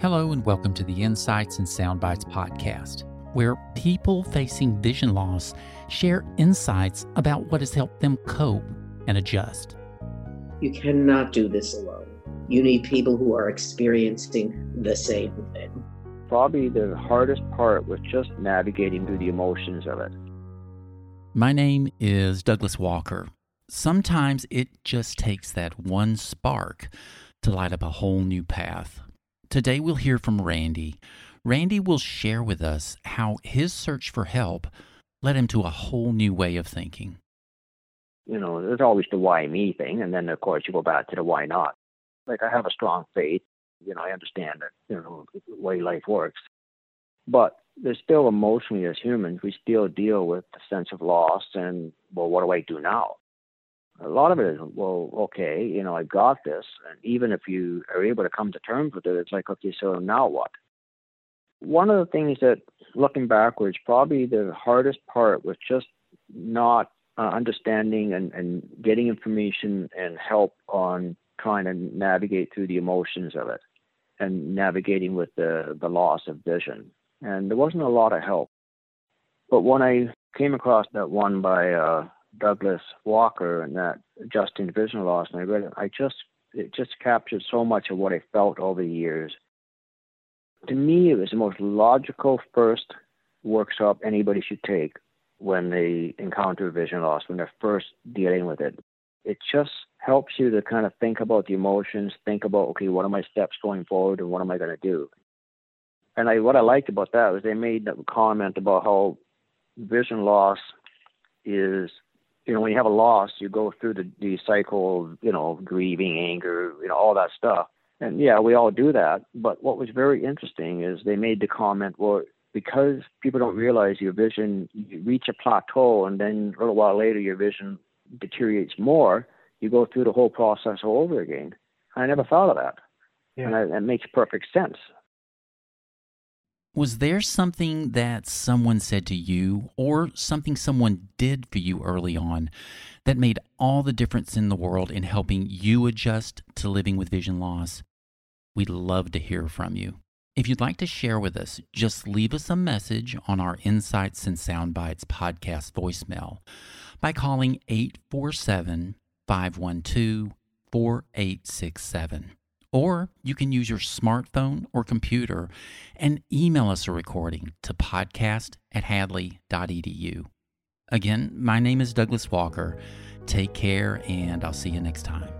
Hello, and welcome to the Insights and Soundbites podcast, where people facing vision loss share insights about what has helped them cope and adjust. You cannot do this alone. You need people who are experiencing the same thing. Probably the hardest part was just navigating through the emotions of it. My name is Douglas Walker. Sometimes it just takes that one spark to light up a whole new path. Today we'll hear from Randy. Randy will share with us how his search for help led him to a whole new way of thinking. You know, there's always the why me thing, and then of course you go back to the why not. Like I have a strong faith, you know, I understand that, you know, the way life works. But there's still emotionally as humans, we still deal with the sense of loss and well, what do I do now? A lot of it is, well, okay, you know, I got this. And even if you are able to come to terms with it, it's like, okay, so now what? One of the things that, looking backwards, probably the hardest part was just not uh, understanding and, and getting information and help on trying to navigate through the emotions of it and navigating with the, the loss of vision. And there wasn't a lot of help. But when I came across that one by uh, Douglas Walker and that Adjusting Vision Loss, and I read it. I just it just captured so much of what I felt over the years. To me, it was the most logical first workshop anybody should take when they encounter vision loss, when they're first dealing with it. It just helps you to kind of think about the emotions, think about, okay, what are my steps going forward and what am I going to do? And I, what I liked about that was they made a comment about how vision loss is you know, when you have a loss, you go through the, the cycle of, you know, grieving, anger, you know, all that stuff. And yeah, we all do that. But what was very interesting is they made the comment, well, because people don't realize your vision, you reach a plateau and then a little while later your vision deteriorates more, you go through the whole process all over again. I never thought of that. Yeah. And I, that makes perfect sense. Was there something that someone said to you or something someone did for you early on that made all the difference in the world in helping you adjust to living with vision loss? We'd love to hear from you. If you'd like to share with us, just leave us a message on our Insights and Soundbites podcast voicemail by calling 847 512 4867. Or you can use your smartphone or computer and email us a recording to podcast at hadley.edu. Again, my name is Douglas Walker. Take care, and I'll see you next time.